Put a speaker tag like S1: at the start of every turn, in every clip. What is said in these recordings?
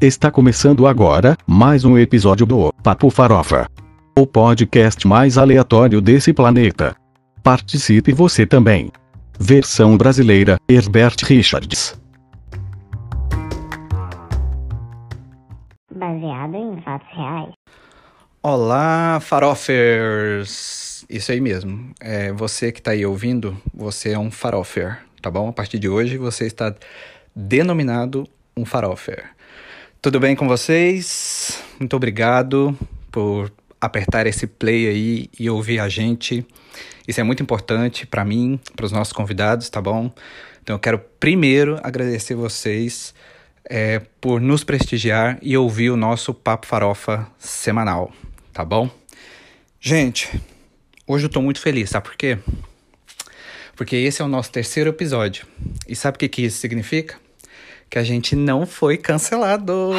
S1: Está começando agora mais um episódio do Papo Farofa. O podcast mais aleatório desse planeta. Participe você também. Versão brasileira, Herbert Richards.
S2: Baseado em fatos reais.
S3: Olá, farofers! Isso aí mesmo. É, você que está aí ouvindo, você é um farofer, tá bom? A partir de hoje você está denominado um farofer. Tudo bem com vocês? Muito obrigado por apertar esse play aí e ouvir a gente. Isso é muito importante para mim, para os nossos convidados, tá bom? Então eu quero primeiro agradecer vocês é, por nos prestigiar e ouvir o nosso Papo Farofa semanal, tá bom? Gente, hoje eu tô muito feliz, sabe por quê? Porque esse é o nosso terceiro episódio. E sabe o que, que isso significa? Que a gente não foi cancelado.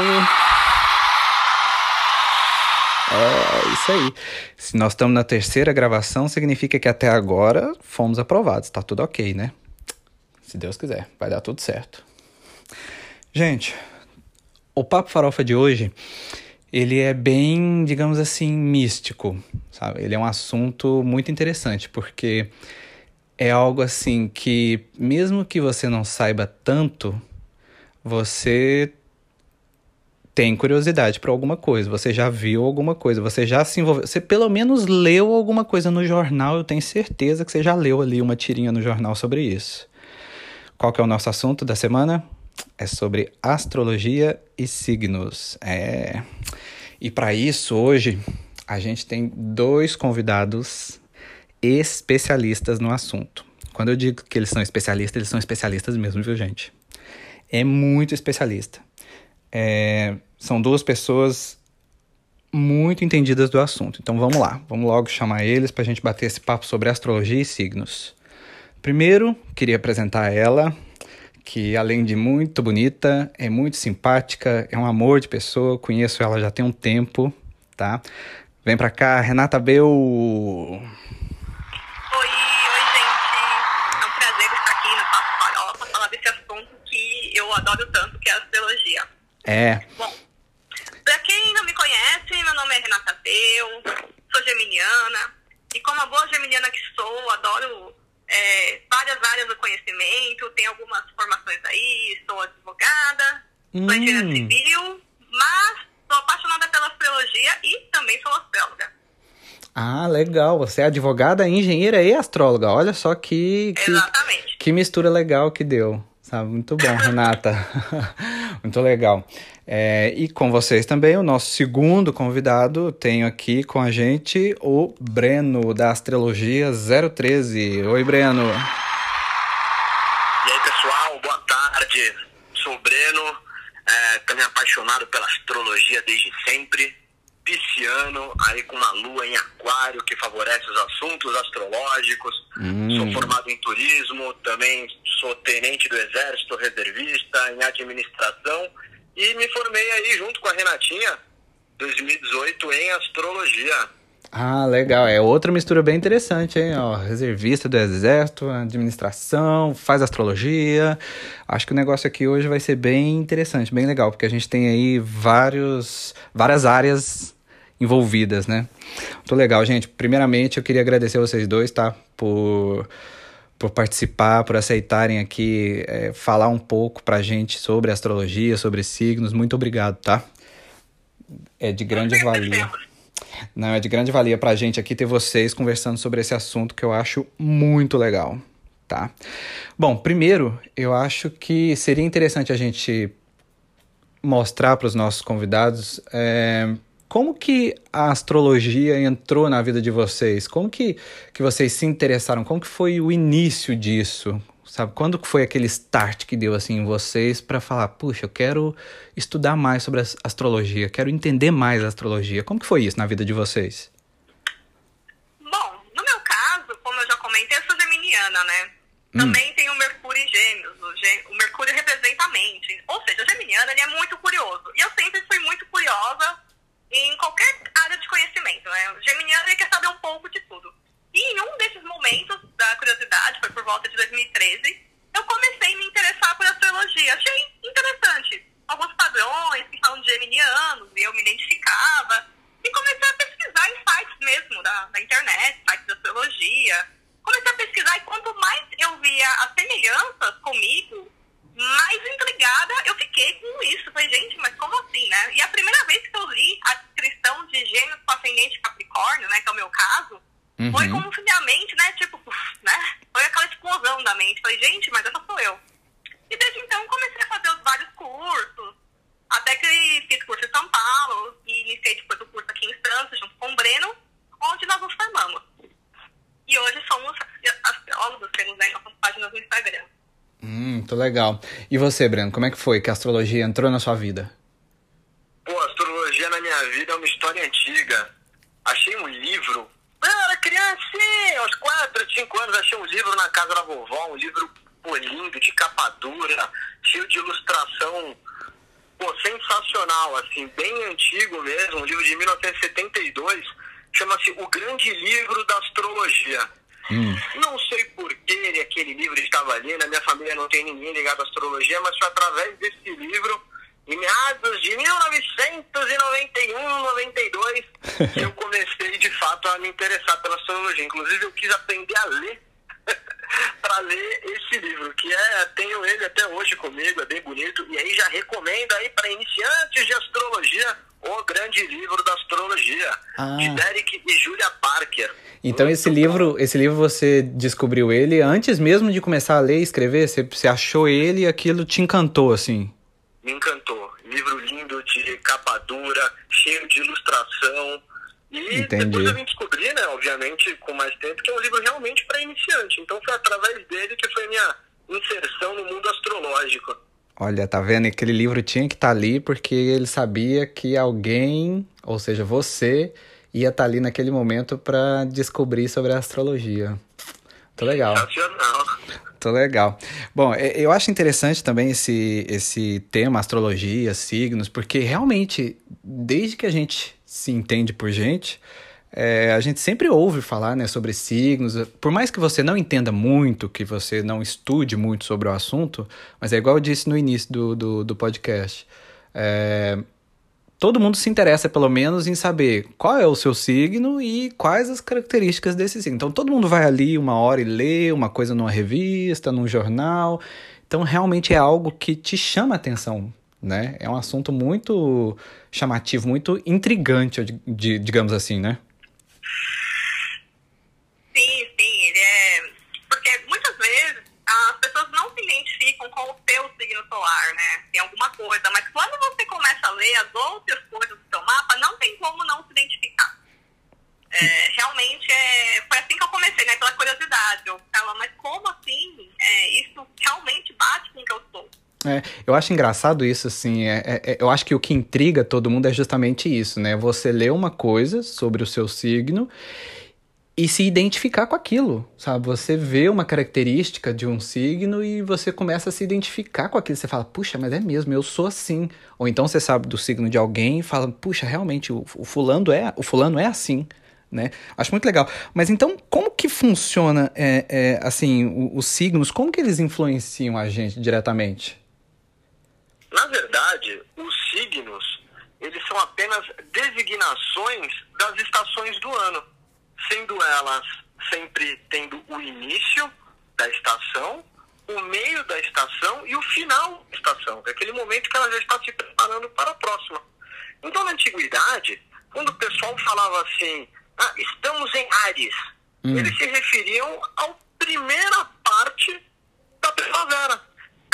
S3: É isso aí. Se nós estamos na terceira gravação, significa que até agora fomos aprovados. Tá tudo ok, né? Se Deus quiser, vai dar tudo certo. Gente, o Papo Farofa de hoje, ele é bem, digamos assim, místico, sabe? Ele é um assunto muito interessante, porque é algo assim que, mesmo que você não saiba tanto, você tem curiosidade para alguma coisa, você já viu alguma coisa, você já se envolveu, você pelo menos leu alguma coisa no jornal, eu tenho certeza que você já leu ali uma tirinha no jornal sobre isso. Qual que é o nosso assunto da semana? É sobre astrologia e signos. É. E para isso hoje a gente tem dois convidados especialistas no assunto. Quando eu digo que eles são especialistas, eles são especialistas mesmo, viu, gente? É muito especialista. É, são duas pessoas muito entendidas do assunto. Então vamos lá, vamos logo chamar eles para a gente bater esse papo sobre astrologia e signos. Primeiro, queria apresentar ela, que além de muito bonita, é muito simpática, é um amor de pessoa, conheço ela já tem um tempo, tá? Vem pra cá, Renata Bel.
S4: Adoro tanto, que é a astrologia.
S3: É.
S4: Bom, pra quem não me conhece, meu nome é Renata Peu, sou geminiana, e como a boa geminiana que sou, adoro é, várias áreas do conhecimento, tenho algumas formações aí, sou advogada, hum. sou engenheira civil, mas sou apaixonada pela astrologia e também sou astróloga.
S3: Ah, legal. Você é advogada, engenheira e astróloga. Olha só que, que,
S4: Exatamente.
S3: que mistura legal que deu. Sabe? Muito bom, Renata. Muito legal. É, e com vocês também, o nosso segundo convidado, tenho aqui com a gente o Breno, da Astrologia 013. Oi, Breno.
S5: E aí, pessoal, boa tarde. Sou o Breno, é, também apaixonado pela astrologia desde sempre pisciano, aí com uma lua em aquário que favorece os assuntos astrológicos. Hum. Sou formado em turismo, também sou tenente do exército, reservista, em administração e me formei aí junto com a Renatinha, 2018, em astrologia.
S3: Ah, legal. É outra mistura bem interessante, hein? Ó, reservista do exército, administração, faz astrologia. Acho que o negócio aqui hoje vai ser bem interessante, bem legal, porque a gente tem aí vários, várias áreas envolvidas, né? Muito legal, gente. Primeiramente, eu queria agradecer a vocês dois, tá? Por, por participar, por aceitarem aqui é, falar um pouco pra gente sobre astrologia, sobre signos. Muito obrigado, tá? É de grande valia. Não, é de grande valia pra gente aqui ter vocês conversando sobre esse assunto que eu acho muito legal, tá? Bom, primeiro, eu acho que seria interessante a gente mostrar para os nossos convidados é, como que a astrologia entrou na vida de vocês? Como que, que vocês se interessaram? Como que foi o início disso? Sabe, quando foi aquele start que deu assim em vocês para falar, puxa, eu quero estudar mais sobre a astrologia, quero entender mais a astrologia. Como que foi isso na vida de vocês?
S4: Bom, no meu caso, como eu já comentei, eu sou geminiana, né? Hum. Também tem o Mercúrio em Gêmeos. O, Mercúrio representa a mente. Ou seja, o geminiano ele é muito curioso. E eu sempre fui muito curiosa em qualquer área de conhecimento. Né? O geminiano ele quer saber um pouco de tudo. E em um desses momentos da curiosidade, foi por volta de 2013, eu comecei a me interessar por astrologia. Achei interessante alguns padrões que falam de geminianos, e eu me identificava. E comecei a pesquisar em sites mesmo da, da internet, sites de astrologia. Comecei a pesquisar e quanto mais eu via as semelhanças comigo, mais intrigada eu fiquei com isso. Falei, gente, mas como assim, né? E a primeira vez que eu li a descrição de gêmeos com ascendente Capricórnio, né, que é o meu caso,
S3: Uhum.
S4: foi como se minha mente, né, tipo, né, foi aquela explosão da mente. Falei, gente, mas essa sou eu. E desde então comecei a fazer os vários cursos, até que fiz curso em São Paulo e iniciei depois o curso aqui em Santos, junto com o Breno, onde nós nos formamos. E hoje somos astrólogos, temos aí nossas páginas no Instagram.
S3: Hum, muito legal. E você, Breno, como é que foi que a astrologia entrou na sua vida?
S5: Pô, astrologia na minha vida é uma história antiga. Achei um livro. Eu era criancinha, aos 4, 5 anos, achei um livro na casa da vovó, um livro pô, lindo, de capa dura, cheio de ilustração, pô, sensacional, assim, bem antigo mesmo, um livro de 1972, chama-se O Grande Livro da Astrologia. Não sei por que aquele livro estava ali, na minha família não tem ninguém ligado à astrologia, mas foi através desse livro, em meados de 1991, 92, que eu comecei de fato a me interessar pela astrologia. Inclusive eu quis aprender a ler para ler esse livro, que é, tenho ele até hoje comigo, é bem bonito, e aí já recomendo aí para iniciantes de astrologia o grande livro da astrologia,
S3: Ah.
S5: de Derek e Julia Parker.
S3: Então esse livro, esse livro você descobriu ele antes mesmo de começar a ler e escrever? Você, você achou ele e aquilo te encantou, assim?
S5: me encantou. Livro lindo, de capa dura, cheio de ilustração. E
S3: Entendi.
S5: depois eu vim descobrir, né, obviamente, com mais tempo, que é um livro realmente para iniciante. Então foi através dele que foi minha inserção no mundo astrológico.
S3: Olha, tá vendo? Aquele livro tinha que estar ali porque ele sabia que alguém, ou seja, você, ia estar ali naquele momento para descobrir sobre a astrologia. Muito legal.
S5: Sensacional.
S3: Muito legal. Bom, eu acho interessante também esse, esse tema, astrologia, signos, porque realmente, desde que a gente se entende por gente, é, a gente sempre ouve falar né, sobre signos. Por mais que você não entenda muito, que você não estude muito sobre o assunto, mas é igual eu disse no início do, do, do podcast. É, todo mundo se interessa, pelo menos, em saber qual é o seu signo e quais as características desse signo. Então, todo mundo vai ali uma hora e lê uma coisa numa revista, num jornal. Então, realmente é algo que te chama a atenção, né? É um assunto muito chamativo, muito intrigante, digamos assim, né?
S4: Sim, sim, ele é. Porque muitas vezes as pessoas não se identificam com o seu signo solar, né? Tem alguma coisa, mas quando você começa a ler as outras coisas do seu mapa, não tem como não se identificar. É, realmente é, foi assim que eu comecei, né? Pela curiosidade. Eu ficava, mas como assim? É, isso realmente bate com o que eu sou.
S3: É, eu acho engraçado isso, assim. é- é- é- eu acho que o que intriga todo mundo é justamente isso, né? Você lê uma coisa sobre o seu signo e se identificar com aquilo, sabe? Você vê uma característica de um signo e você começa a se identificar com aquilo. Você fala, puxa, mas é mesmo, eu sou assim. Ou então você sabe do signo de alguém e fala, puxa, realmente, o, o fulano é, o fulano é assim. Né? Acho muito legal. Mas então, como que funciona, é, é, assim, o- os signos? Como que eles influenciam a gente diretamente?
S5: Na verdade, os signos, eles são apenas designações das estações do ano, sendo elas sempre tendo o início da estação, o meio da estação e o final da estação, que é aquele momento que ela já está se preparando para a próxima. Então, na antiguidade, quando o pessoal falava assim, ah, estamos em Ares, eles se referiam à primeira parte da primavera.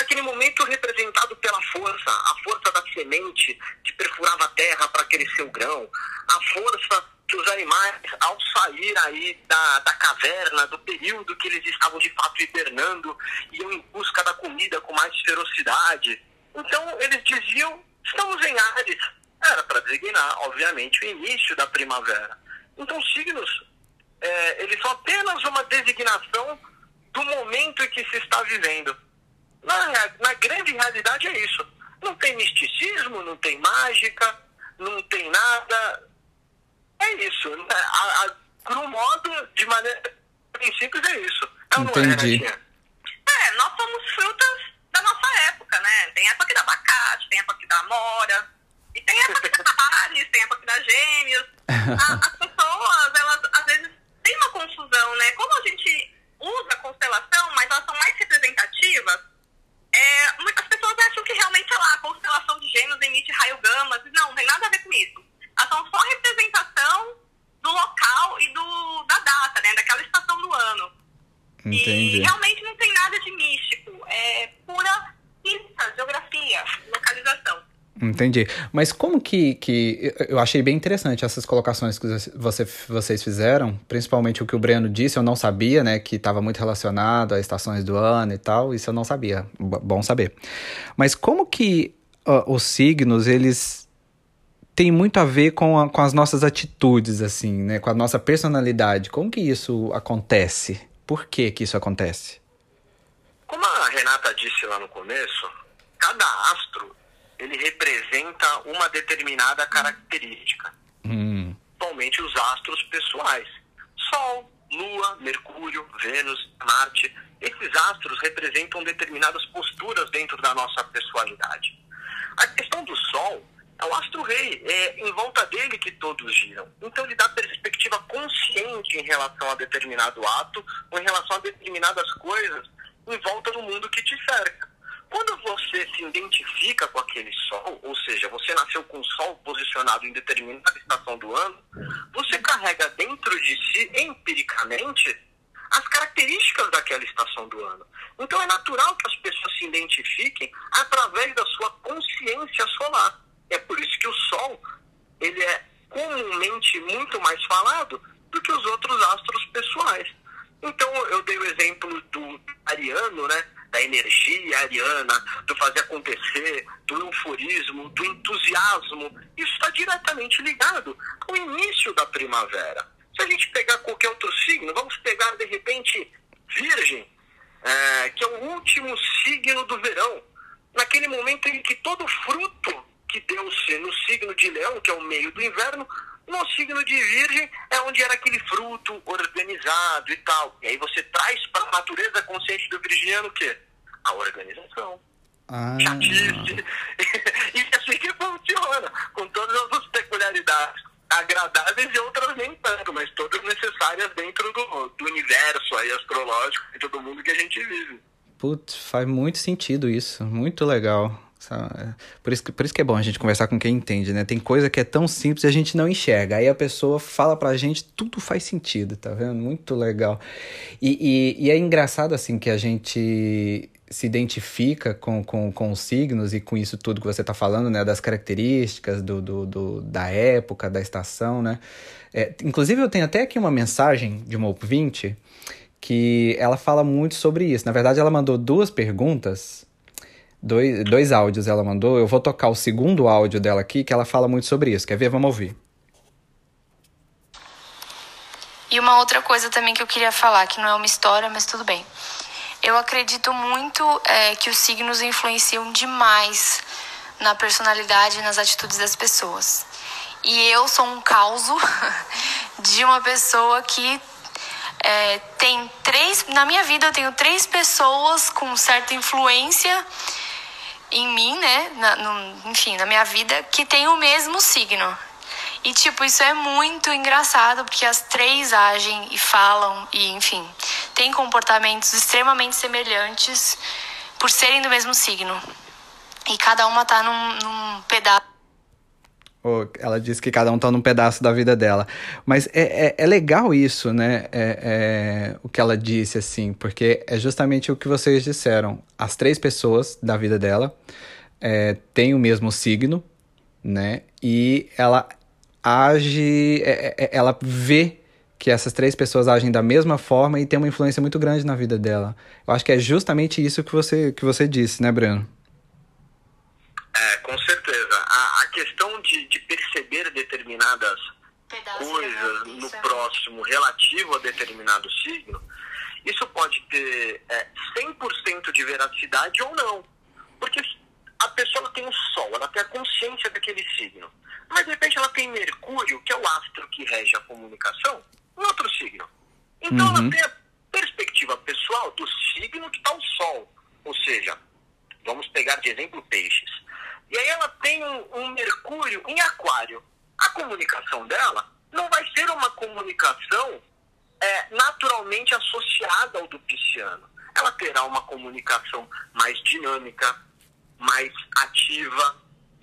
S5: Aquele momento representado pela força, a força da semente que perfurava a terra para crescer o grão, a força que os animais, ao sair aí da, da caverna, do período que eles estavam de fato hibernando, iam em busca da comida com mais ferocidade. Então eles diziam, estamos em Ares. Era para designar, obviamente, o início da primavera. Então signos, é, eles são apenas uma designação do momento em que se está vivendo. Na, na grande realidade é isso. Não tem misticismo, não tem mágica, não tem nada. É isso. né? A, a, por um modo, de maneira simples, é isso. É ou não é,
S3: Entendi.
S5: Renatinha?
S4: É, nós somos frutas da nossa época, né? Tem época que dá abacate, tem época que dá amora, e tem época que dá Ares, tem época que dá gêmeos. A- as pessoas, elas às vezes têm uma confusão, né? Como a gente usa a constelação, mas elas são mais representativas,
S3: Entendi.
S4: E realmente não tem nada de místico. É pura física, geografia, localização.
S3: Entendi. Mas como que, que. Eu achei bem interessante essas colocações que você, vocês fizeram, principalmente o que o Breno disse, eu não sabia, né? Que estava muito relacionado a estações do ano e tal, isso eu não sabia. Bom saber. Mas como que uh, os signos, eles têm muito a ver com, a, com as nossas atitudes, assim, né? Com a nossa personalidade. Como que isso acontece? Por que que isso acontece?
S5: Como a Renata disse lá no começo, cada astro ele representa uma determinada característica.
S3: Hum.
S5: Atualmente os astros pessoais. Sol, Lua, Mercúrio, Vênus, Marte. Esses astros representam determinadas posturas dentro da nossa pessoalidade. A questão do Sol é o astro-rei, é em volta dele que todos giram. Então ele dá perspectiva consciente em relação a determinado ato ou em relação a determinadas coisas em volta do mundo que te cerca. Quando você se identifica com aquele sol, ou seja, você nasceu com o sol posicionado em determinada estação do ano, você carrega dentro de si, empiricamente, as características daquela estação do ano. Então é natural que as pessoas se identifiquem através da sua consciência solar. É por isso que o Sol ele é comumente muito mais falado do que os outros astros pessoais. Então eu dei o exemplo do ariano, né? Da energia ariana, do fazer acontecer, do euforismo, do entusiasmo. Isso está diretamente ligado ao início da primavera. Se a gente pegar qualquer outro signo, vamos pegar de repente Virgem, é, que é o último signo do verão, naquele momento em que todo fruto que deu-se no signo de Leão, que é o meio do inverno, no signo de Virgem é onde era aquele fruto organizado e tal. E aí você traz para a natureza consciente do virginiano o quê? A organização.
S3: Ah.
S5: Chatice. e assim que funciona, com todas as suas peculiaridades agradáveis e outras nem tanto, mas todas necessárias dentro do, do universo aí astrológico e todo mundo que a gente vive.
S3: Putz, faz muito sentido isso, muito legal. É, por isso, que, por isso que é bom a gente conversar com quem entende, né? Tem coisa que é tão simples e a gente não enxerga. Aí a pessoa fala pra gente, tudo faz sentido, tá vendo? Muito legal. E, e, e é engraçado, assim, que a gente se identifica com, com, com os signos e com isso tudo que você está falando, né? Das características do, do, do, da época, da estação, né? É, inclusive, eu tenho até aqui uma mensagem de uma ouvinte que ela fala muito sobre isso. Na verdade, ela mandou duas perguntas dois, dois áudios ela mandou. Eu vou tocar o segundo áudio dela aqui, que ela fala muito sobre isso. Quer ver? Vamos ouvir.
S6: E uma outra coisa também que eu queria falar, que não é uma história, mas tudo bem. Eu acredito muito é, que os signos influenciam demais na personalidade e nas atitudes das pessoas. E eu sou um caso de uma pessoa que é, tem três. Na minha vida, eu tenho três pessoas com certa influência em mim, né? Na, no, enfim, na minha vida, que tem o mesmo signo. E, tipo, isso é muito engraçado, porque as três agem e falam, e, enfim, têm comportamentos extremamente semelhantes por serem do mesmo signo. E cada uma tá num, num pedaço
S3: ela disse que cada um tá num pedaço da vida dela. Mas é, é, é legal isso, né? É, é, o que ela disse, assim, porque é justamente o que vocês disseram. As três pessoas da vida dela é, têm o mesmo signo, né? E ela age, é, é, ela vê que essas três pessoas agem da mesma forma e tem uma influência muito grande na vida dela. Eu acho que é justamente isso que você, que você disse, né, Breno?
S5: É, com certeza. A, a questão de, de perceber determinadas coisas no próximo relativo a determinado signo, isso pode ter é, 100% de veracidade ou não. Porque a pessoa tem o Sol, ela tem a consciência daquele signo. Mas de repente ela tem Mercúrio, que é o astro que rege a comunicação, em outro signo. Então uhum. ela tem a perspectiva pessoal do signo que está o Sol. Ou seja, vamos pegar de exemplo peixes. E aí ela tem um, um Mercúrio em Aquário. A comunicação dela não vai ser uma comunicação é, naturalmente associada ao do pisciano. Ela terá uma comunicação mais dinâmica, mais ativa.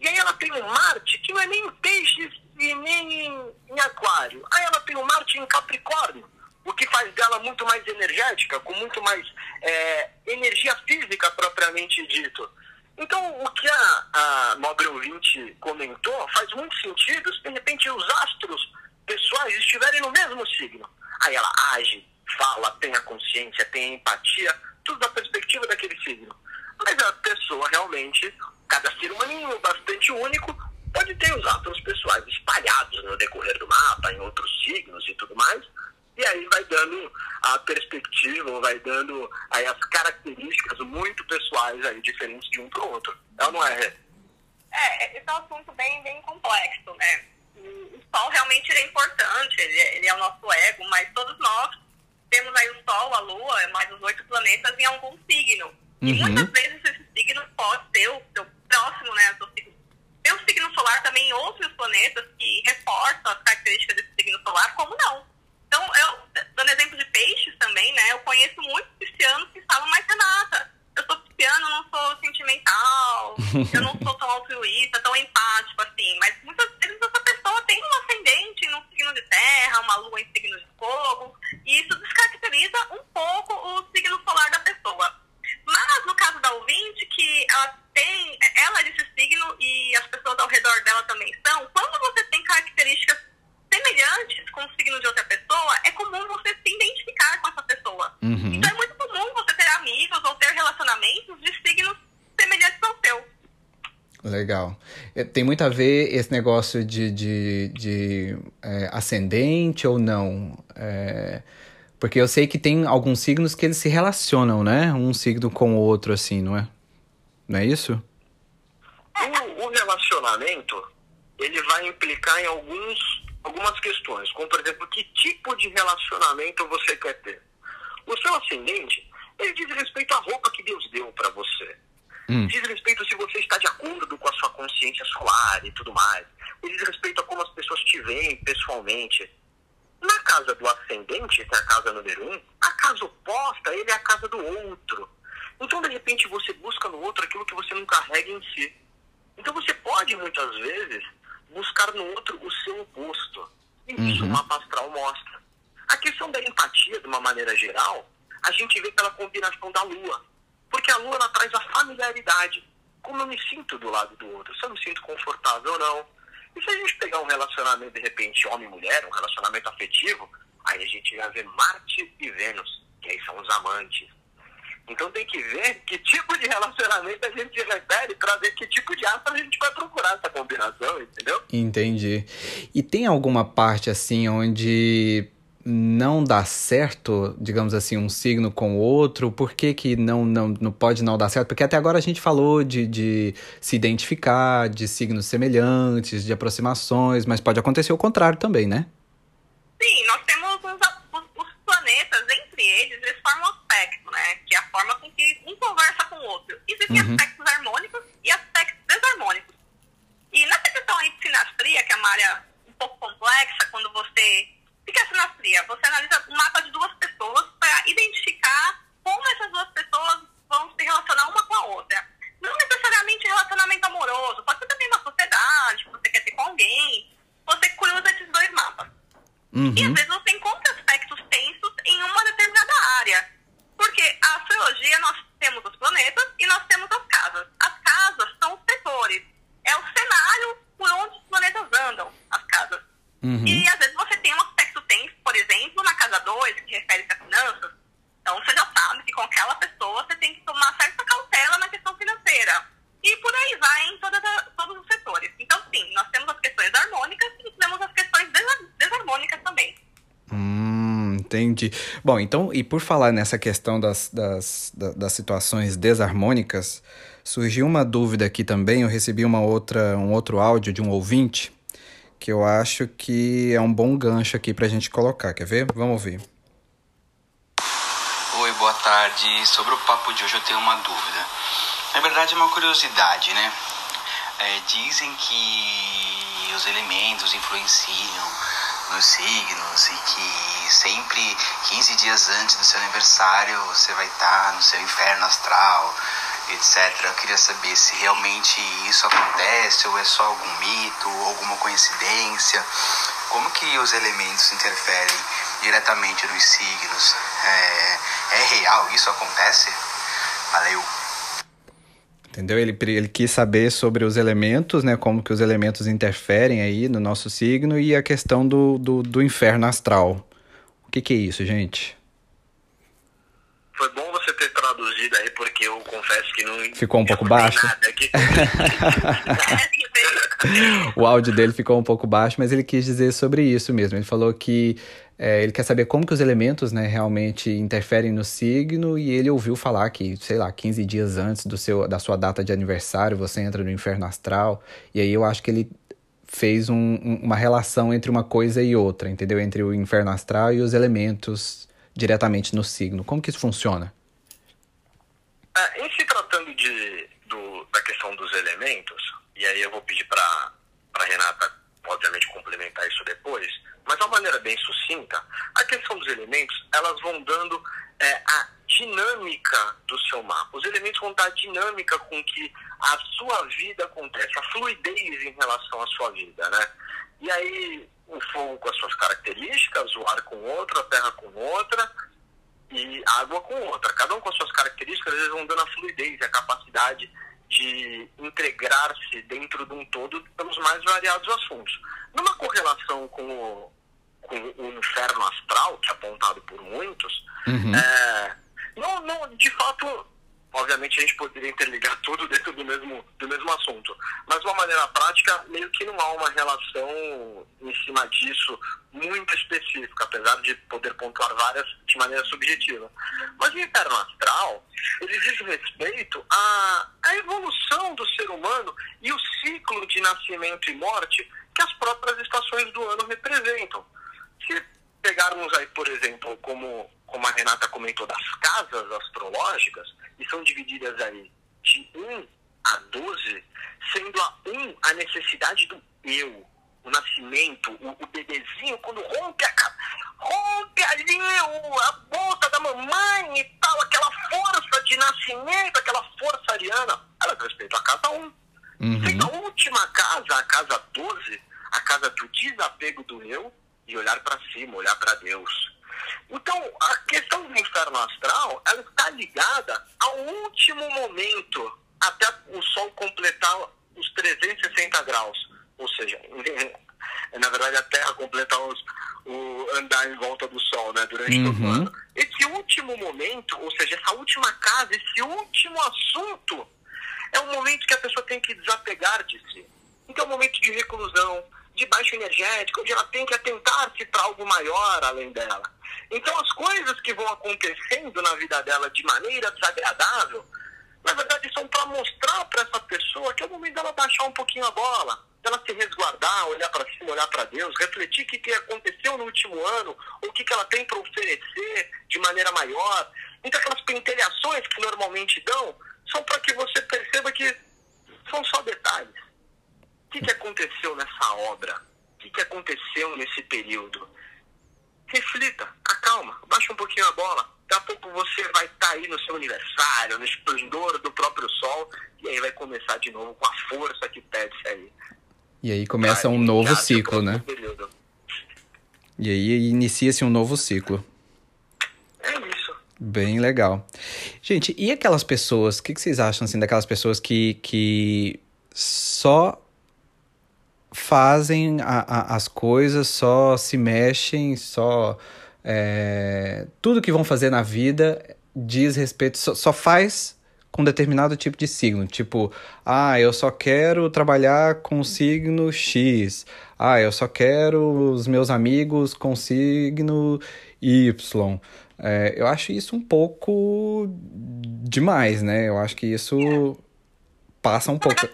S5: E aí ela tem um Marte que não é nem em peixes e nem em, em aquário. Aí ela tem um Marte em Capricórnio, o que faz dela muito mais energética, com muito mais é, energia física propriamente dito. Então, o que a, a nobre ouvinte comentou faz muito sentido se de repente os astros pessoais estiverem no mesmo signo. Aí ela age, fala, tem a consciência, tem a empatia, tudo da perspectiva daquele signo. Mas a pessoa realmente, cada ser humaninho bastante único, pode ter os astros pessoais espalhados no decorrer do mapa, em outros signos e tudo mais, e aí vai dando a perspectiva, vai dando aí as características muito pessoais aí, diferentes de um para o outro. É ou não é?
S4: É, esse é um assunto bem, bem complexo, né? O Sol realmente é importante, ele é, ele é o nosso ego, mas todos nós temos aí o Sol, a Lua, mais os oito planetas em algum signo. Uhum. E muitas vezes esse signo pode ser o seu próximo, né? O signo. Signo solar também outros planetas que reforçam as características desse signo solar, como não. Então, eu, dando exemplo de peixes também, né? Eu conheço muitos piscianos que falam, mas Renata, eu sou pisciano, não sou sentimental, eu não sou tão altruísta, tão empático assim. Mas muitas vezes essa pessoa tem um ascendente no signo de terra, uma lua em signo de fogo, e isso descaracteriza um pouco o signo solar da pessoa. Mas no caso da ouvinte, que ela tem, ela é desse signo e as pessoas ao redor dela também são, quando você tem características semelhantes com o signo de outra pessoa, é comum você se identificar com essa pessoa. Uhum. Então é muito comum você ter amigos ou ter relacionamentos de signos semelhantes ao seu.
S3: Legal. É, tem muito a ver esse negócio de, de, de é, ascendente ou não? É, porque eu sei que tem alguns signos que eles se relacionam, né? Um signo com o outro, assim, não é? Não é isso?
S5: O, o relacionamento, ele vai implicar em alguns algumas questões, como por exemplo, que tipo de relacionamento você quer ter. O seu ascendente, ele diz respeito à roupa que Deus deu para você. Hum. Diz respeito se você está de acordo com a sua consciência solar e tudo mais. Ele diz respeito a como as pessoas te veem pessoalmente. Na casa do ascendente, que é a casa número um, a casa oposta, ele é a casa do outro. Então, de repente, você busca no outro aquilo que você não carrega em si. Então, você pode, muitas vezes, buscar no outro o seu oposto. E uhum. isso o mapa astral mostra. A questão da empatia, de uma maneira geral, a gente vê pela combinação da lua. Porque a lua ela traz a familiaridade. Como eu me sinto do lado do outro, se eu me sinto confortável ou não. E se a gente pegar um relacionamento, de repente, homem-mulher, um relacionamento afetivo, aí a gente vai ver Marte e Vênus, que aí são os amantes. Então tem que ver que tipo de relacionamento a gente refere para ver que tipo de astro a gente vai procurar essa combinação, entendeu?
S3: Entendi. E tem alguma parte assim onde não dá certo, digamos assim, um signo com o outro? Por que, que não, não, não pode não dar certo? Porque até agora a gente falou de, de se identificar, de signos semelhantes, de aproximações, mas pode acontecer o contrário também, né?
S4: Sim, nós temos os, os, os planetas, entre eles, eles formam aspecto, né? Que é a forma com que um conversa com o outro. Existem uhum. aspectos harmônicos e aspectos desarmônicos. E nessa questão aí de sinastria, que é uma área um pouco complexa, quando você. Você analisa um mapa de duas pessoas para identificar como essas duas pessoas vão se relacionar uma com a outra. Não necessariamente relacionamento amoroso, pode ser também uma sociedade, você quer ter com alguém. Você cruza esses dois mapas. Uhum. E às vezes você encontra aspectos tensos em uma determinada área. Porque a astrologia nós temos os planetas e nós temos as casas. As casas são os setores. É o cenário por onde os planetas andam, as casas. Uhum. E às vezes você tem um aspecto tenso, por exemplo, na casa 2, que refere-se a finanças. Então você já sabe que com aquela pessoa você tem que tomar certa cautela na questão financeira. E por aí vai em todas a, todos os setores. Então, sim, nós temos as questões harmônicas e temos as questões desarmônicas também.
S3: Hum, entendi. Bom, então, e por falar nessa questão das, das, das, situações desarmônicas, surgiu uma dúvida aqui também. Eu recebi uma outra, um outro áudio de um ouvinte que eu acho que é um bom gancho aqui para a gente colocar. Quer ver? Vamos ouvir.
S7: Oi, boa tarde. Sobre o papo de hoje eu tenho uma dúvida. Na verdade é uma curiosidade, né? É, dizem que os elementos influenciam nos signos e que sempre 15 dias antes do seu aniversário você vai estar no seu inferno astral, etc. Eu queria saber se realmente isso acontece ou é só algum mito, alguma coincidência. Como que os elementos interferem diretamente nos signos. É, é real isso acontece? Valeu.
S3: Entendeu? Ele, ele quis saber sobre os elementos, né? Como que os elementos interferem aí no nosso signo e a questão do, do, do inferno astral. O que, que é isso, gente?
S5: Foi bom você ter traduzido aí, porque eu confesso que não.
S3: Ficou um pouco baixo. O áudio dele ficou um pouco baixo, mas ele quis dizer sobre isso mesmo. Ele falou que é, ele quer saber como que os elementos né, realmente interferem no signo e ele ouviu falar que, sei lá, 15 dias antes do seu, da sua data de aniversário você entra no inferno astral. E aí eu acho que ele fez um, uma relação entre uma coisa e outra, entendeu? Entre o inferno astral e os elementos diretamente no signo. Como que isso funciona?
S5: É, em se tratando de, do, da questão dos elementos, e aí eu vou pedir para a Renata, obviamente, complementar isso depois, mas de uma maneira bem sucinta, a questão dos elementos, elas vão dando é, a dinâmica do seu mapa. Os elementos vão dar a dinâmica com que a sua vida acontece, a fluidez em relação à sua vida, né? E aí, o fogo com as suas características, o ar com outra, a terra com outra, e água com outra. Cada um com as suas características, eles vão dando a fluidez, a capacidade de integrar-se dentro de um todo pelos mais variados assuntos. Numa correlação com o, com o inferno astral, que é apontado por muitos,
S3: Uhum.
S5: é, não, não, de fato, obviamente a gente poderia interligar tudo dentro do mesmo, do mesmo assunto, mas de uma maneira prática, meio que não há uma relação em cima disso muito específica, apesar de poder pontuar várias de maneira subjetiva. Mas o inferno astral, ele diz respeito à, à evolução do ser humano e o ciclo de nascimento e morte que as próprias estações do ano representam. Se pegarmos aí, por exemplo, como, como a Renata comentou, das casas astrológicas, e são divididas aí de 1 a 12, sendo a 1 a necessidade do eu, o nascimento, o, o bebezinho, quando rompe a casa, rompe ali o, a bolsa da mamãe e tal, aquela força de nascimento, aquela força ariana, ela diz respeito à casa 1.
S3: Uhum.
S5: Sendo a última casa, a casa 12, a casa do desapego do eu e olhar para cima, olhar para Deus. Então, a questão do inferno astral, ela está ligada ao último momento, até o Sol completar os 360 graus. Ou seja, na verdade, a Terra completar os, o andar em volta do Sol, né, durante todo o
S3: Uhum.
S5: ano. Esse último momento, ou seja, essa última casa, esse último assunto, é um momento que a pessoa tem que desapegar de si. Então é um momento de reclusão, de baixo energético, onde ela tem que atentar-se para algo maior além dela. Então as coisas que vão acontecendo na vida dela de maneira desagradável, na verdade são para mostrar para essa pessoa que é o momento dela baixar um pouquinho a bola, dela se resguardar, olhar para cima, olhar para Deus, refletir o que, que aconteceu no último ano, o que, que ela tem para oferecer de maneira maior. Então aquelas pentelhações que normalmente dão são para que você perceba que são só detalhes. O que, que aconteceu nessa obra? O que, que aconteceu nesse período? Reflita, acalma, baixa um pouquinho a bola. Daqui a pouco você vai estar aí no seu aniversário, no esplendor do próprio sol, e aí vai começar de novo com a força que pede-se aí.
S3: E aí começa um
S5: Pra
S3: novo ciclo, né?
S5: período.
S3: E aí inicia-se um novo ciclo.
S5: É isso.
S3: Bem legal. Gente, e aquelas pessoas, o que, que vocês acham assim daquelas pessoas que, que só fazem a- a- as coisas, só se mexem, só é, tudo que vão fazer na vida diz respeito, só, só faz com determinado tipo de signo, tipo, ah, eu só quero trabalhar com signo X, ah, eu só quero os meus amigos com signo Y. É, eu acho isso um pouco demais, né? Eu acho que isso passa um pouco.
S4: É,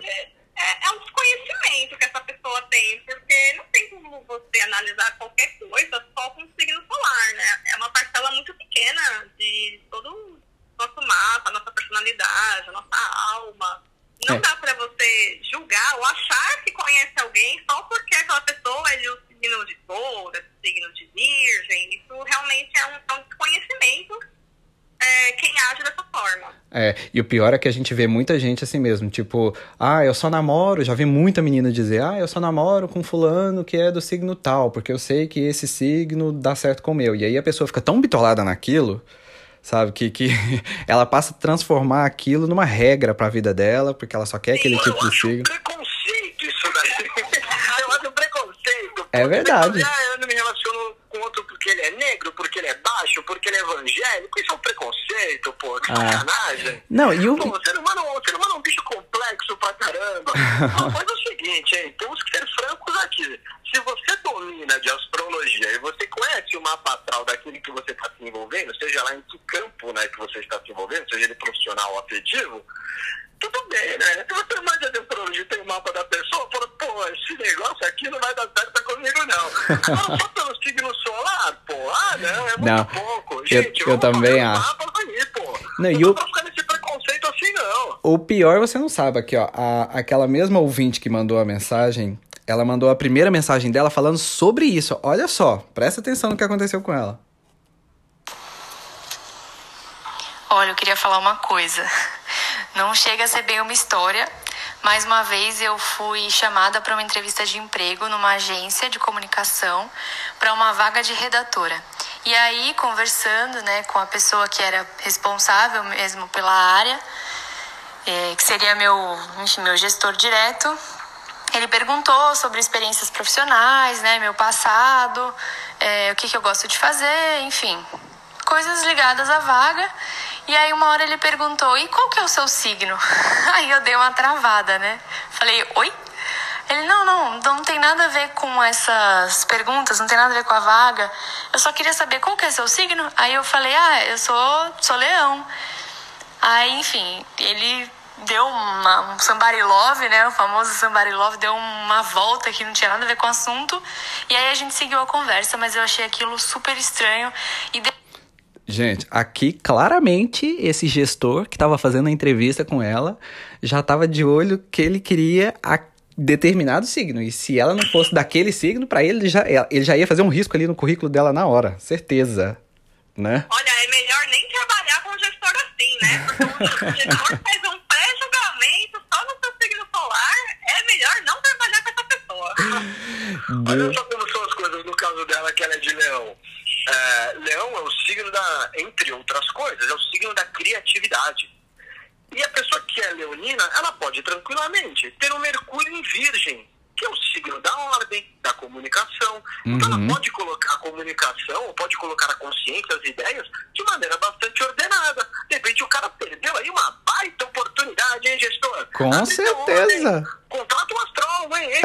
S4: é um desconhecimento que essa pessoa tem, porque não tem analisar qualquer coisa só com o signo solar, né? É uma parcela muito pequena de todo o nosso mapa, nossa personalidade, nossa alma. Não
S3: É.
S4: dá pra você julgar ou achar que conhece alguém só porque aquela pessoa é de um signo de touro, é de signo de virgem. Isso realmente é um, é um desconhecimento é, quem age dessa forma.
S3: É, e o pior é que a gente vê muita gente assim mesmo, tipo, ah, eu só namoro, já vi muita menina dizer, ah, eu só namoro com fulano que é do signo tal, porque eu sei que esse signo dá certo com o meu. E aí a pessoa fica tão bitolada naquilo, sabe, que, que ela passa a transformar aquilo numa regra pra vida dela, porque ela só quer aquele
S5: eu
S3: tipo de signo.
S5: preconceito isso daí. eu acho preconceito.
S3: É verdade.
S5: Ah, eu não me relaciono com outro porque ele é negro, porque ele é baixo, porque ele é evangélico. Isso é um preconceito, pô. Que
S3: Ah.
S5: sacanagem.
S3: Não, e o.
S5: Pô, o ser humano, o ser humano é um bicho complexo pra caramba. Coisa é o seguinte, hein? Temos que ser francos aqui. Se você domina de astrologia e você conhece o mapa astral daquele que você está se envolvendo, seja lá em que campo né, que você está se envolvendo, seja ele profissional ou afetivo, tudo bem, né? Se você manja de astrologia e tem o mapa da pessoa, fala, pô, esse negócio aqui não vai dar certo comigo, não. Agora, só pelo signo solar, pô, ah, não, é muito
S3: Não,
S5: pouco.
S3: eu-
S5: Gente,
S3: eu
S5: vamos
S3: também
S5: um
S3: acho. Não, e
S5: não
S3: o-
S5: dá pra ficar nesse preconceito assim, não.
S3: O pior você não sabe aqui, ó. A, aquela mesma ouvinte que mandou a mensagem, ela mandou a primeira mensagem dela falando sobre isso. Olha só, presta atenção no que aconteceu com ela.
S6: Olha, eu queria falar uma coisa. Não chega a ser bem uma história. Mais uma vez eu fui chamada para uma entrevista de emprego numa agência de comunicação para uma vaga de redatora. E aí, conversando né, com a pessoa que era responsável mesmo pela área, eh, que seria meu, enfim, meu gestor direto, ele perguntou sobre experiências profissionais, né, meu passado, eh, o que, que eu gosto de fazer, enfim, coisas ligadas à vaga. E aí uma hora ele perguntou, e qual que é o seu signo? Aí eu dei uma travada, né? Falei, oi? Ele, não, não, não tem nada a ver com essas perguntas, não tem nada a ver com a vaga. Eu só queria saber qual que é seu signo. Aí eu falei, ah, eu sou, sou leão. Aí, enfim, ele deu uma, um somebody love, né? O famoso somebody love, deu uma volta que não tinha nada a ver com o assunto. E aí a gente seguiu a conversa, mas eu achei aquilo super estranho. E de-
S3: Gente, aqui claramente esse gestor que estava fazendo a entrevista com ela já estava de olho que ele queria a determinado signo. E se ela não fosse daquele signo, para ele já, ele já ia fazer um risco ali no currículo dela na hora, certeza, né?
S4: Olha, é melhor nem trabalhar com um gestor assim, né? Porque o gestor faz um pré-julgamento só no seu signo solar. É melhor não trabalhar com essa pessoa.
S5: Olha só como são as coisas no caso dela, que ela é de leão. É, leão é o signo da, entre outras coisas, é o signo da criatividade. E a pessoa que é leonina, ela pode tranquilamente ter um Mercúrio em Virgem, que é o signo da ordem, da comunicação. Então
S3: Uhum.
S5: ela pode colocar a comunicação, ou pode colocar a consciência, as ideias, de maneira bastante ordenada. De repente o cara perdeu aí uma baita oportunidade, hein, gestor?
S3: Com
S5: Abre
S3: certeza.
S5: hein? Contrata um astrólogo, hein, hein?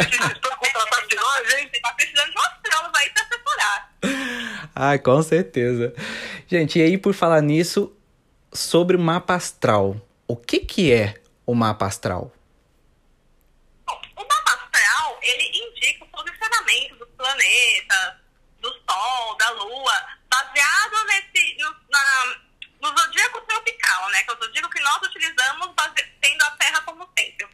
S5: Esse gestor contratasse nós, hein?
S4: Você tá precisando de um astrólogo aí pra assessorar.
S3: Ai, com certeza. Gente, e aí por falar nisso, sobre o mapa astral. O que que é o mapa astral?
S4: Bom, o mapa astral, ele indica o posicionamento dos planetas, do Sol, da Lua, baseado nesse, no, na, no zodíaco tropical, né? Que é o zodíaco que nós utilizamos base, tendo a Terra como centro.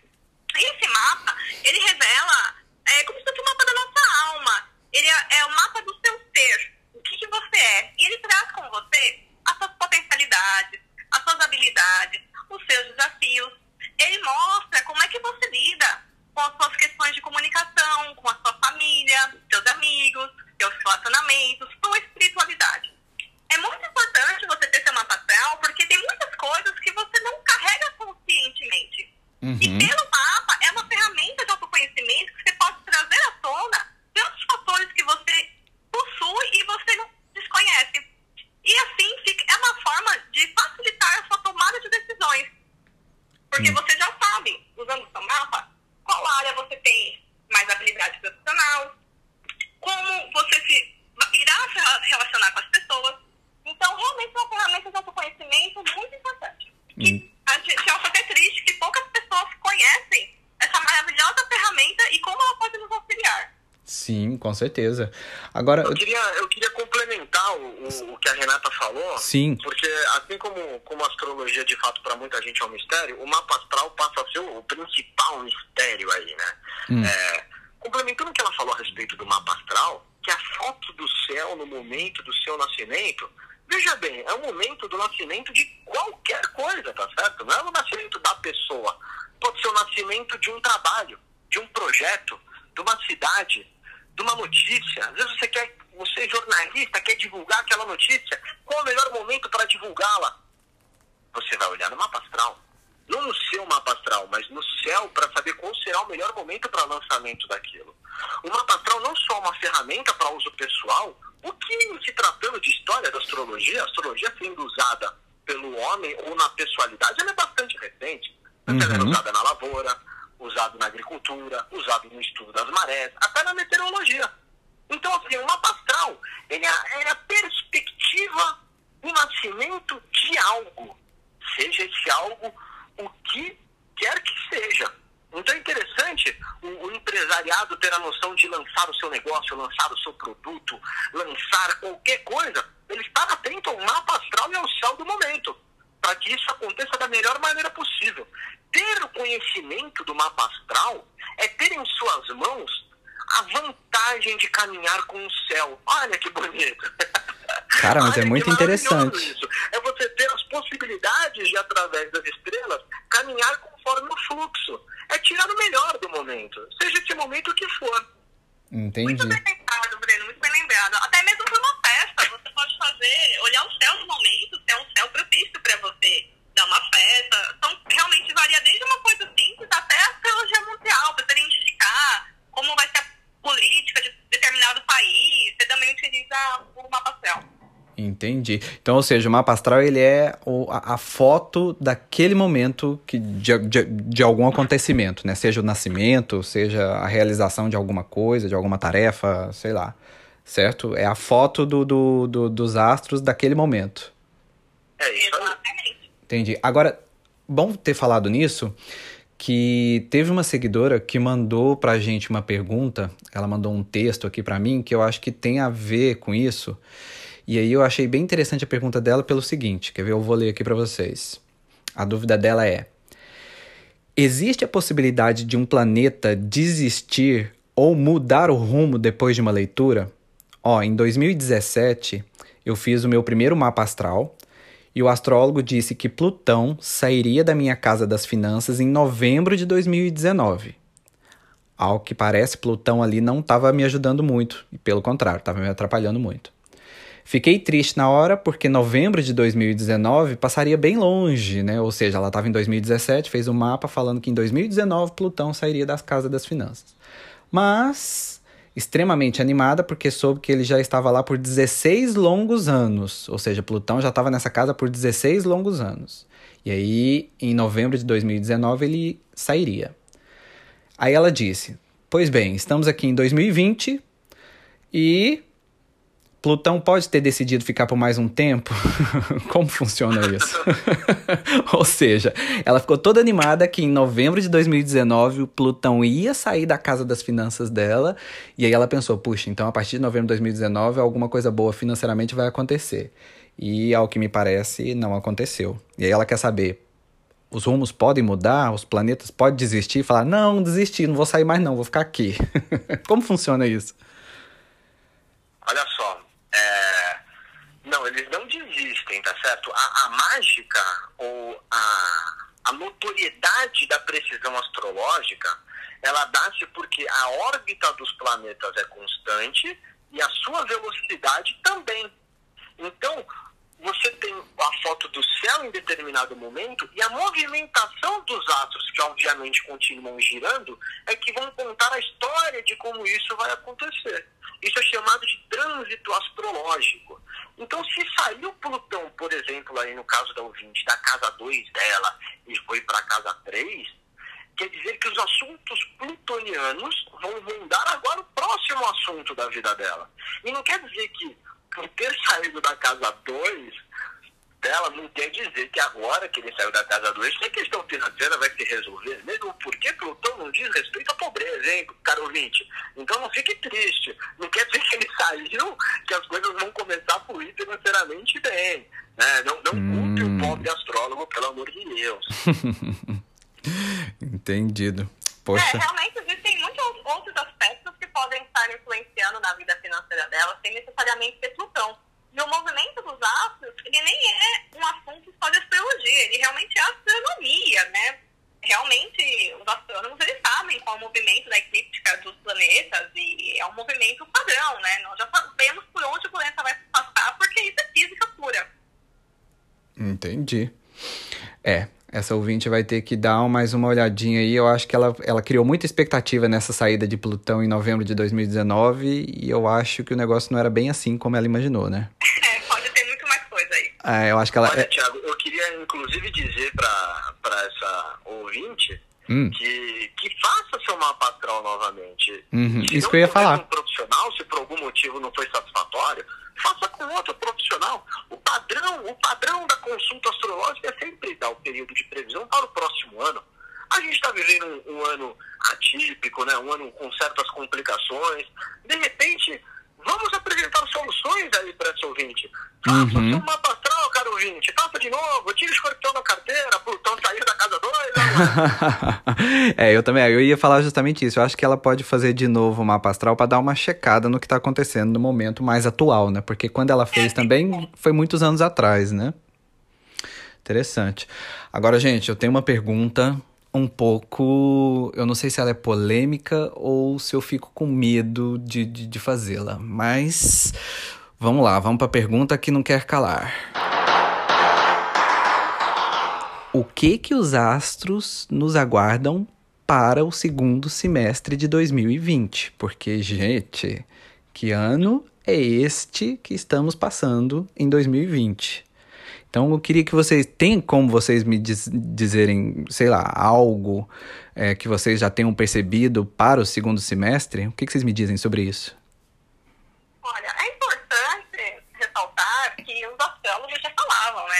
S4: E esse mapa, ele revela é, como se fosse o mapa da nossa alma. Ele é, é o mapa do seu ser, o que, que você é. E ele traz com você as suas potencialidades, as suas habilidades, os seus desafios. Ele mostra como é que você lida com as suas questões de comunicação, com a sua família, seus amigos, seus relacionamentos, sua espiritualidade. É muito importante você ter seu mapa astral, porque tem muitas coisas que você não carrega conscientemente. E pelo mapa, é uma ferramenta de autoconhecimento que você pode trazer à tona tantos fatores que você possui e você não desconhece. E assim, fica, é uma forma de facilitar a sua tomada de decisões. Porque você já sabe, usando o seu mapa, qual área você tem mais habilidade profissional, como você se irá se relacionar com as pessoas. Então, realmente é uma ferramenta de autoconhecimento muito importante. E a gente acha até triste que poucas pessoas conhecem essa maravilhosa ferramenta e como ela pode nos auxiliar.
S3: Sim, com certeza. Agora,
S5: Eu queria, eu queria complementar o, o, o que a Renata falou.
S3: Sim.
S5: Porque assim como, como a astrologia de fato para muita gente é um mistério, o mapa astral passa a ser o, principal mistério aí, né?
S3: Hum.
S5: É, complementando o que ela falou a respeito do mapa astral, que a foto do céu no momento do seu nascimento Veja bem, é o momento do nascimento de qualquer coisa, tá certo? Não é o nascimento da pessoa. Pode ser o nascimento de um trabalho, de um projeto, de uma cidade, de uma notícia. Às vezes você quer, você é jornalista, quer divulgar aquela notícia. Qual é o melhor momento para divulgá-la? Você vai olhar no mapa astral. Não no seu mapa astral, mas no céu para saber qual será o melhor momento para lançamento daquilo. O mapa astral não só é uma ferramenta para uso pessoal, o que, se tratando de história da astrologia, a astrologia sendo usada pelo homem ou na pessoalidade, ela é bastante recente. Uhum. Ela é usada na lavoura, usado na agricultura, usado no estudo das marés, até na meteorologia. Então, assim, o mapa astral, ele é, é a perspectiva do nascimento de algo. Seja esse algo o que quer que seja. Então é interessante o, o, empresariado ter a noção de lançar o seu negócio, lançar o seu produto, lançar qualquer coisa, ele estar atento ao mapa astral e ao céu do momento, para que isso aconteça da melhor maneira possível. Ter o conhecimento do mapa astral é ter em suas mãos a vantagem de caminhar com o céu. Olha que bonito.
S3: Cara, mas é Olha, é muito interessante.
S5: Isso. É você ter as possibilidades de, através das estrelas, caminhar conforme o fluxo. É tirar o melhor do momento, seja esse momento o que for.
S3: Entendi.
S4: Muito bem lembrado, Breno, muito bem lembrado. Até mesmo para uma festa, você pode fazer, olhar o céu do momento, se é um céu propício para você dar uma festa. Então, realmente varia desde uma coisa simples até a teologia mundial, para você identificar como vai ser a política de determinado país. Você também utiliza o mapa céu.
S3: Entendi. Então, ou seja, o mapa astral ele é o, a, a, foto daquele momento que, de, de, de, algum acontecimento, né? Seja o nascimento, seja a realização de alguma coisa, de alguma tarefa, sei lá. Certo? É a foto do, do, do dos astros daquele momento.
S5: É isso.
S3: Entendi. Agora, bom ter falado nisso, que teve uma seguidora que mandou pra gente uma pergunta, ela mandou um texto aqui para mim que eu acho que tem a ver com isso. E aí eu achei bem interessante a pergunta dela pelo seguinte, quer ver? Eu vou ler aqui para vocês. A dúvida dela é: Existe a possibilidade de um planeta desistir ou mudar o rumo depois de uma leitura? Ó, em 2017 eu fiz o meu primeiro mapa astral e o astrólogo disse que Plutão sairia da minha casa das finanças em novembro de 2019. Ao que parece, Plutão ali não estava me ajudando muito, e pelo contrário, estava me atrapalhando muito. Fiquei triste na hora porque novembro de 2019 passaria bem longe, né? Ou seja, ela estava em 2017, fez um mapa falando que em 2019 Plutão sairia das casas das finanças. Mas extremamente animada porque soube que ele já estava lá por 16 longos anos, ou seja, Plutão já estava nessa casa por 16 longos anos. E aí, em novembro de 2019, ele sairia. Aí ela disse: Pois bem, estamos aqui em 2020 e Plutão pode ter decidido ficar por mais um tempo? Como funciona isso? Ou seja, ela ficou toda animada que em novembro de 2019 o Plutão ia sair da casa das finanças dela, e aí ela pensou: puxa, então a partir de novembro de 2019 alguma coisa boa financeiramente vai acontecer. E ao que me parece, não aconteceu. E aí ela quer saber: os rumos podem mudar? Os planetas podem desistir e falar: não, desisti, não vou sair mais, não, vou ficar aqui. Como funciona isso?
S5: Olha só, não, eles não desistem, tá certo? A, a mágica ou a, a notoriedade da precisão astrológica, ela dá-se porque a órbita dos planetas é constante e a sua velocidade também. Então, você tem a foto do céu em determinado momento e a movimentação dos astros, que obviamente continuam girando, é que vão contar a história de como isso vai acontecer. Isso é chamado de trânsito astrológico. Então, se saiu Plutão, por exemplo, aí no caso da ouvinte, da casa 2 dela e foi para a casa 3, quer dizer que os assuntos plutonianos vão rondar agora o próximo assunto da vida dela. E não quer dizer que por ter saído da casa 2 dela, não quer dizer que agora que ele saiu da casa 2, a questão financeira vai se resolver, mesmo porque Plutão não diz respeito à pobreza, hein, caro ouvinte? Então não fique triste. Não quer dizer que ele saiu, que as coisas vão começar a fluir financeiramente bem. Né? Não, não hum. culpe o pobre astrólogo, pelo amor de Deus.
S3: Entendido. Poxa.
S4: É, realmente existem muitos outros aspectos que podem estar influenciando na vida financeira dela, sem necessariamente ser Plutão. E o movimento dos astros ele nem é um assunto só de astrologia, ele realmente é astronomia, né? Realmente, os astrônomos, eles sabem qual é o movimento da eclíptica dos planetas e é um movimento padrão, né? Nós já sabemos por onde o planeta vai passar, porque isso é física pura.
S3: Entendi. É, essa ouvinte vai ter que dar mais uma olhadinha aí. Eu acho que ela, ela criou muita expectativa nessa saída de Plutão em novembro de 2019 e eu acho que o negócio não era bem assim como ela imaginou, né?
S4: É, pode ter muito mais coisa aí.
S3: É, eu acho que ela.
S5: Olha,
S3: é-
S5: Thiago, eu queria inclusive dizer pra, pra essa ouvinte
S3: Hum.
S5: que, que faça seu mapa astral novamente.
S3: Uhum, isso que eu ia falar.
S5: Um profissional, se por algum motivo não foi satisfatório, faça com outro profissional. O padrão, o padrão da consulta astrológica é sempre dar o período de previsão para o próximo ano. A gente está vivendo um, um ano atípico, né? um ano com certas complicações. De repente, vamos apresentar soluções aí para esse ouvinte. Faça
S3: Uhum.
S5: seu mapa astral, caro ouvinte. Faça de novo. Tire o escorpião da carteira. Plutão saiu da casa 2.
S3: É, eu também. Eu ia falar justamente isso. Eu acho que ela pode fazer de novo o mapa astral para dar uma checada no que tá acontecendo no momento mais atual, né? Porque quando ela fez também foi muitos anos atrás, né? Interessante. Agora, gente, eu tenho uma pergunta um pouco. Eu não sei se ela é polêmica ou se eu fico com medo de, de, de fazê-la. Mas vamos lá, vamos para a pergunta que não quer calar. O que que os astros nos aguardam para o segundo semestre de 2020? Porque, gente, que ano é este que estamos passando em 2020? Então, eu queria que vocês. Tem como vocês me diz- dizerem, sei lá, algo é, que vocês já tenham percebido para o segundo semestre? O que, que vocês me dizem sobre isso?
S4: Olha, é importante ressaltar que os astrólogos já falavam, né,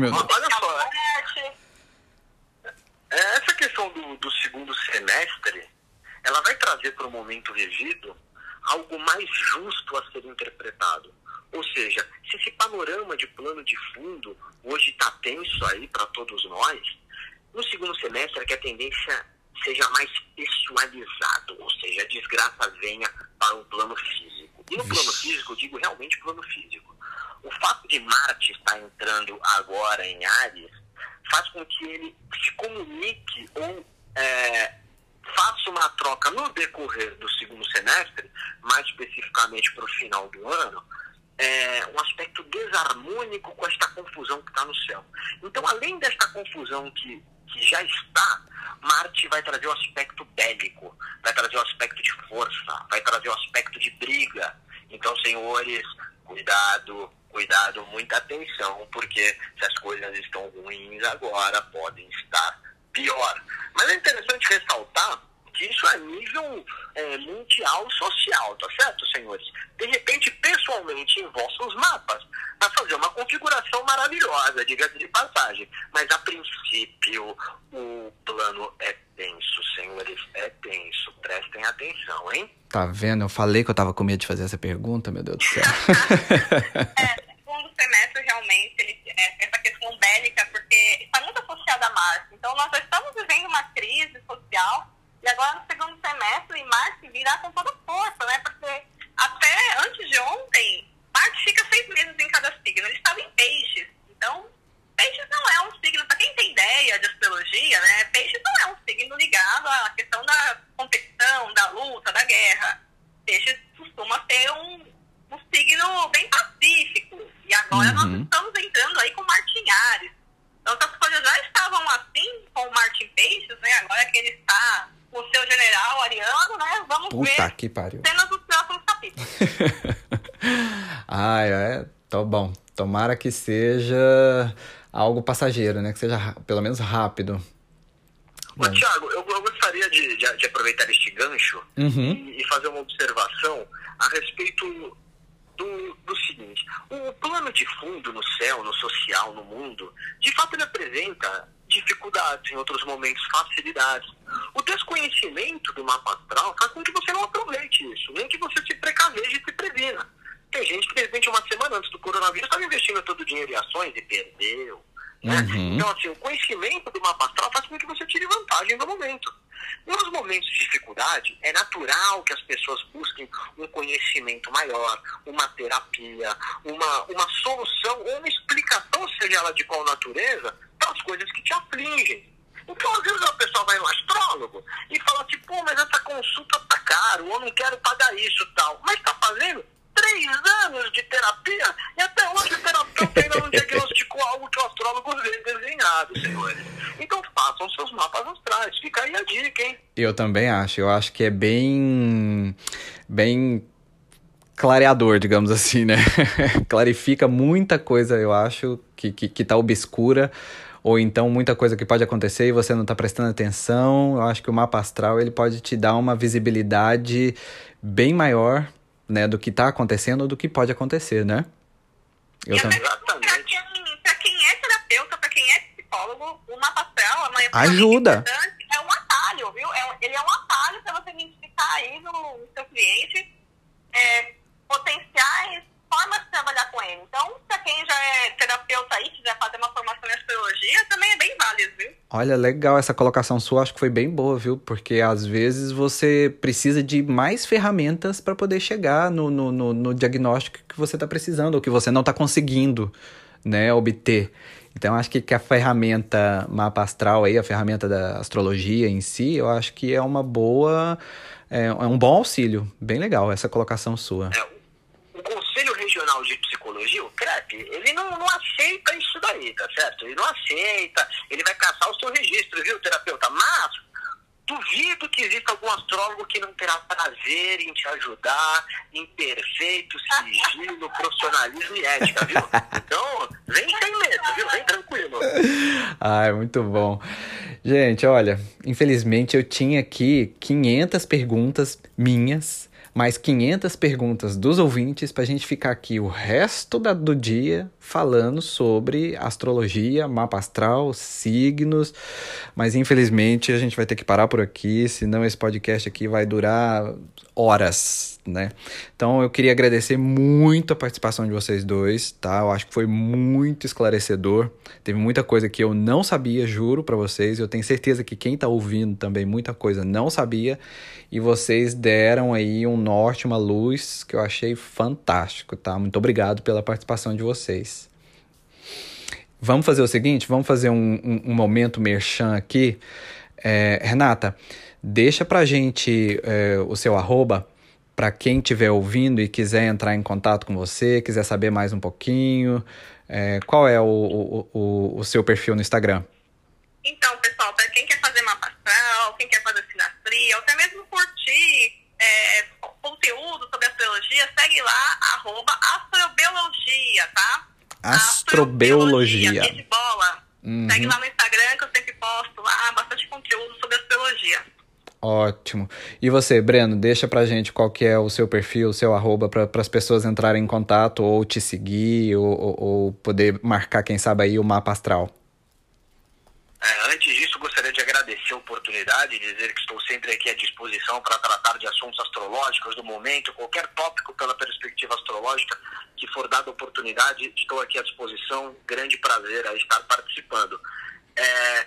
S4: famous. O
S5: aspecto de força, vai trazer o aspecto de briga. Então, senhores, cuidado, cuidado, muita atenção, porque se as coisas estão ruins agora, podem estar pior. Mas é interessante ressaltar isso é nível é, mundial social, tá certo, senhores? De repente, pessoalmente, em vossos mapas, vai fazer uma configuração maravilhosa, diga-se de passagem. Mas, a princípio, o plano é tenso, senhores, é tenso. Prestem atenção, hein?
S3: Tá vendo? Eu falei que eu tava com medo de fazer essa pergunta, meu Deus do céu.
S4: É, segundo semestre, realmente, ele, é, essa questão bélica, porque está muito associada a Marte. Então, nós já estamos vivendo uma crise social, e agora no segundo semestre, Marte virá com toda força, né? Porque até antes de ontem, Marte fica seis meses em cada signo. Ele estava em peixes. Então, peixes não é um signo, para quem tem ideia de astrologia, né? Peixes não é um signo ligado à questão da competição, da luta, da guerra. Peixes costuma ter um, um signo bem pacífico. E agora nós
S3: Uhum.
S4: estamos entrando aí com Marte em Ares. Então, essas coisas já estavam assim com o Marte em Peixes, né? Agora que ele está o seu general ariano, né? Vamos
S3: Puta
S4: ver
S3: que pariu.
S4: cenas dos próximos capítulos.
S3: Ai, é. Tá bom. Tomara que seja algo passageiro, né? Que seja pelo menos rápido.
S5: Ô. Tiago, eu, eu gostaria de, de- de aproveitar este gancho
S3: Uhum.
S5: e, e fazer uma observação a respeito do, do seguinte: o plano de fundo no céu, no social, no mundo, de fato ele apresenta dificuldades, em outros momentos facilidades. O desconhecimento do mapa astral faz com que você não aproveite isso, nem que você se precaveje e se previna. Tem gente que, de repente, uma semana antes do coronavírus, estava investindo todo o dinheiro em ações e perdeu.
S3: Uhum.
S5: Então, assim, o conhecimento do mapa astral faz com que você tire vantagem do momento. Nos momentos de dificuldade, é natural que as pessoas busquem um conhecimento maior, uma terapia, uma, uma solução ou uma explicação, seja ela de qual natureza, para as coisas que te afligem. Então, às vezes, a pessoa vai no astrólogo e fala assim, pô, mas essa consulta tá caro, ou não quero pagar isso tal. Mas está fazendo três anos de terapia e até hoje o terapeuta ainda não diagnosticou algo que o astrólogo vê desenhado, senhores. Então façam seus mapas astrais. Fica aí a dica, hein?
S3: Eu também acho. Eu acho que é bem. bem clareador, digamos assim, né? Clarifica muita coisa, eu acho, que, que, que tá obscura. Ou então muita coisa que pode acontecer e você não está prestando atenção. Eu acho que o mapa astral ele pode te dar uma visibilidade bem maior né, do que está acontecendo ou do que pode acontecer, né?
S4: Eu e também. Pra quem, pra quem é terapeuta, para quem é psicólogo, o mapa astral é uma
S3: ajuda.
S4: É um atalho, viu? É, ele é um atalho para você identificar aí no, no seu cliente é, potenciais formas de trabalhar com ele. Então, para quem já é terapeuta aí, quiser fazer uma também é bem válido, viu?
S3: Olha, legal essa colocação sua, acho que foi bem boa, viu? Porque às vezes você precisa de mais ferramentas para poder chegar no, no, no, no, diagnóstico que você está precisando, ou que você não está conseguindo né, obter. Então, acho que, que a ferramenta mapa astral aí, a ferramenta da astrologia em si, eu acho que é uma boa. É, é um bom auxílio. Bem legal essa colocação sua.
S5: É, o Conselho Regional de Psicologia, o CREP, ele não, não aceita isso daí, tá certo? Ele não aceita, ele vai caçar o seu registro, viu, terapeuta? Mas duvido que exista algum astrólogo que não terá prazer em te ajudar em perfeito sigilo, profissionalismo e ética, viu? Então, vem sem medo, viu? Vem tranquilo.
S3: Ai, muito bom. Gente, olha, infelizmente eu tinha aqui 500 perguntas minhas mais 500 perguntas dos ouvintes para a gente ficar aqui o resto da, do dia falando sobre astrologia, mapa astral, signos, mas infelizmente a gente vai ter que parar por aqui, senão esse podcast aqui vai durar horas, né? Então eu queria agradecer muito a participação de vocês dois, tá? Eu acho que foi muito esclarecedor. Teve muita coisa que eu não sabia, juro para vocês. Eu tenho certeza que quem tá ouvindo também muita coisa não sabia e vocês deram aí um norte, uma luz que eu achei fantástico, tá? Muito obrigado pela participação de vocês. Vamos fazer o seguinte, vamos fazer um, um, um momento merchan aqui. É, Renata, Deixa pra gente é, o seu arroba para quem estiver ouvindo e quiser entrar em contato com você, quiser saber mais um pouquinho. É, qual é o, o, o, o, seu perfil no Instagram?
S4: Então, pessoal, para quem quer fazer mapa astral, quem quer fazer sinastria, ou até mesmo curtir é, conteúdo sobre astrologia, segue lá, arroba astrobiologia, tá?
S3: Astrobiologia.
S4: astrobiologia de bola. Uhum. Segue lá no Instagram que eu sempre posto lá bastante conteúdo sobre astrologia.
S3: Ótimo. E você, Breno, deixa pra gente qual que é o seu perfil, o seu arroba, para as pessoas entrarem em contato ou te seguir ou, ou, ou, poder marcar, quem sabe, aí o mapa astral.
S5: É, antes disso, gostaria de agradecer a oportunidade e dizer que estou sempre aqui à disposição para tratar de assuntos astrológicos do momento, qualquer tópico pela perspectiva astrológica que for dada oportunidade, estou aqui à disposição. Grande prazer a estar participando. É,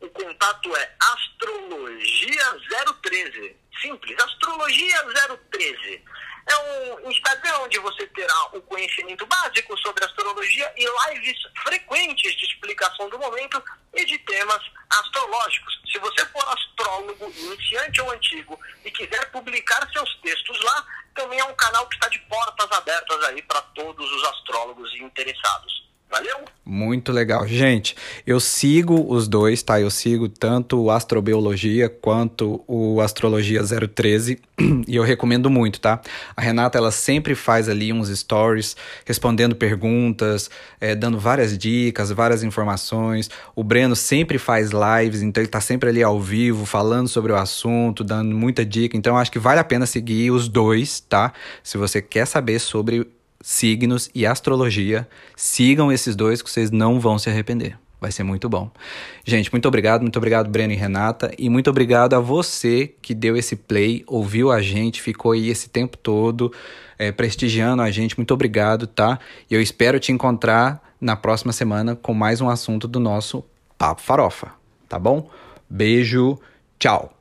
S5: o contato é astrologia013. Simples, astrologia 013. É um Instagram onde você terá o conhecimento básico sobre astrologia e lives frequentes de explicação do momento e de temas astrológicos. Se você for astrólogo, iniciante ou antigo, e quiser publicar seus textos lá, também é um canal que está de portas abertas aí para todos os astrólogos interessados. Valeu?
S3: Muito legal. Gente, eu sigo os dois, tá? Eu sigo tanto o Astrobiologia quanto o Astrologia 013 e eu recomendo muito, tá? A Renata, ela sempre faz ali uns stories respondendo perguntas, é, dando várias dicas, várias informações. O Breno sempre faz lives, então ele tá sempre ali ao vivo, falando sobre o assunto, dando muita dica. Então, acho que vale a pena seguir os dois, tá? Se você quer saber sobre signos e astrologia. Sigam esses dois que vocês não vão se arrepender. Vai ser muito bom. Gente, muito obrigado, muito obrigado, Breno e Renata. E muito obrigado a você que deu esse play, ouviu a gente, ficou aí esse tempo todo é, prestigiando a gente. Muito obrigado, tá? E eu espero te encontrar na próxima semana com mais um assunto do nosso Papo Farofa, tá bom? Beijo, tchau!